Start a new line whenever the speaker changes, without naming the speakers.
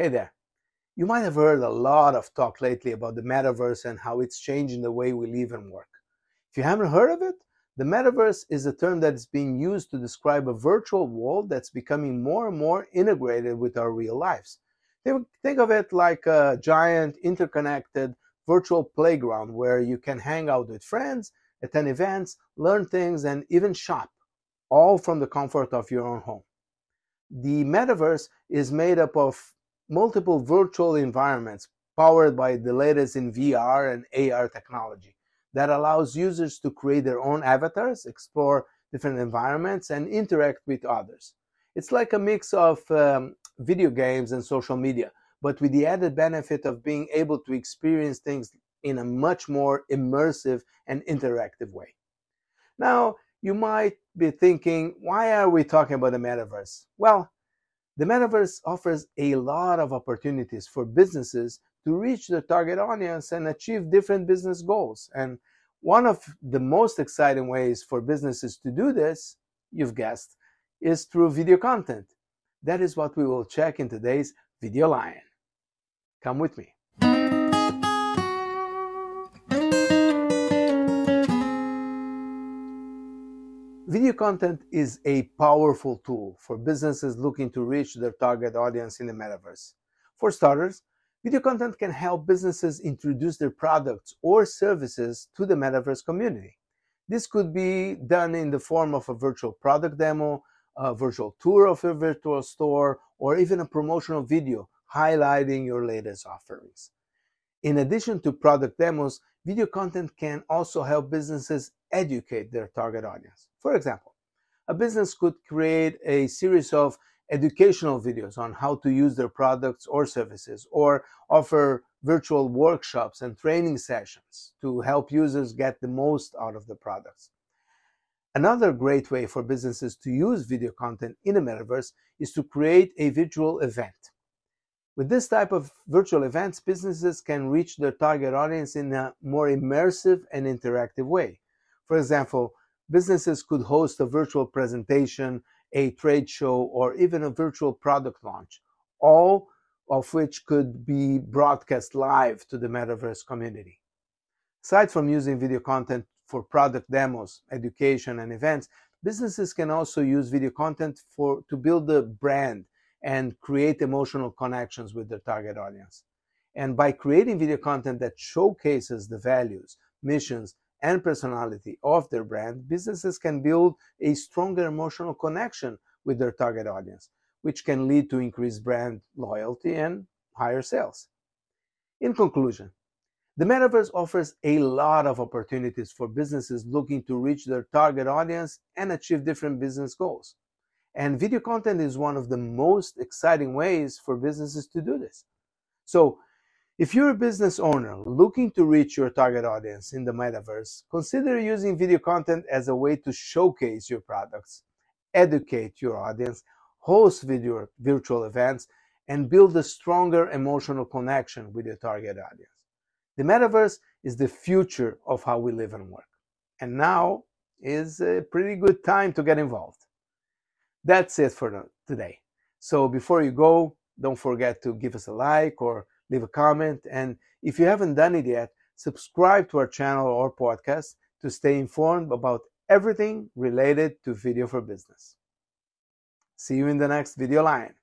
Hey there. You might have heard a lot of talk lately about the metaverse and how it's changing the way we live and work. If you haven't heard of it, the metaverse is a term that is being used to describe a virtual world that's becoming more and more integrated with our real lives. Think of it like a giant interconnected virtual playground where you can hang out with friends, attend events, learn things, and even shop, all from the comfort of your own home. The metaverse is made up of multiple virtual environments powered by the latest in VR and AR technology that allows users to create their own avatars, explore different environments, and interact with others. It's like a mix of um, video games and social media, but with the added benefit of being able to experience things in a much more immersive and interactive way. Now, you might be thinking, why are we talking about the metaverse? Well, the metaverse offers a lot of opportunities for businesses to reach their target audience and achieve different business goals. And one of the most exciting ways for businesses to do this, you've guessed, is through video content. That is what we will check in today's Video Lion. Come with me. Video content is a powerful tool for businesses looking to reach their target audience in the metaverse. For starters, video content can help businesses introduce their products or services to the metaverse community. This could be done in the form of a virtual product demo, a virtual tour of your virtual store, or even a promotional video highlighting your latest offerings. In addition to product demos, video content can also help businesses educate their target audience. For example, a business could create a series of educational videos on how to use their products or services, or offer virtual workshops and training sessions to help users get the most out of the products. Another great way for businesses to use video content in the metaverse is to create a virtual event. With this type of virtual events, businesses can reach their target audience in a more immersive and interactive way. For example, businesses could host a virtual presentation, a trade show, or even a virtual product launch, all of which could be broadcast live to the metaverse community. Aside from using video content for product demos, education, and events, businesses can also use video content for to build a brand and create emotional connections with their target audience. And by creating video content that showcases the values, missions, and personality of their brand, businesses can build a stronger emotional connection with their target audience, which can lead to increased brand loyalty and higher sales. In conclusion, the metaverse offers a lot of opportunities for businesses looking to reach their target audience and achieve different business goals. And video content is one of the most exciting ways for businesses to do this. So, if you're a business owner looking to reach your target audience in the metaverse, consider using video content as a way to showcase your products, educate your audience, host video virtual events, and build a stronger emotional connection with your target audience. The metaverse is the future of how we live and work. And now is a pretty good time to get involved. That's it for today. So before you go, don't forget to give us a like or leave a comment. And if you haven't done it yet, subscribe to our channel or podcast to stay informed about everything related to video for business. See you in the next video Lion.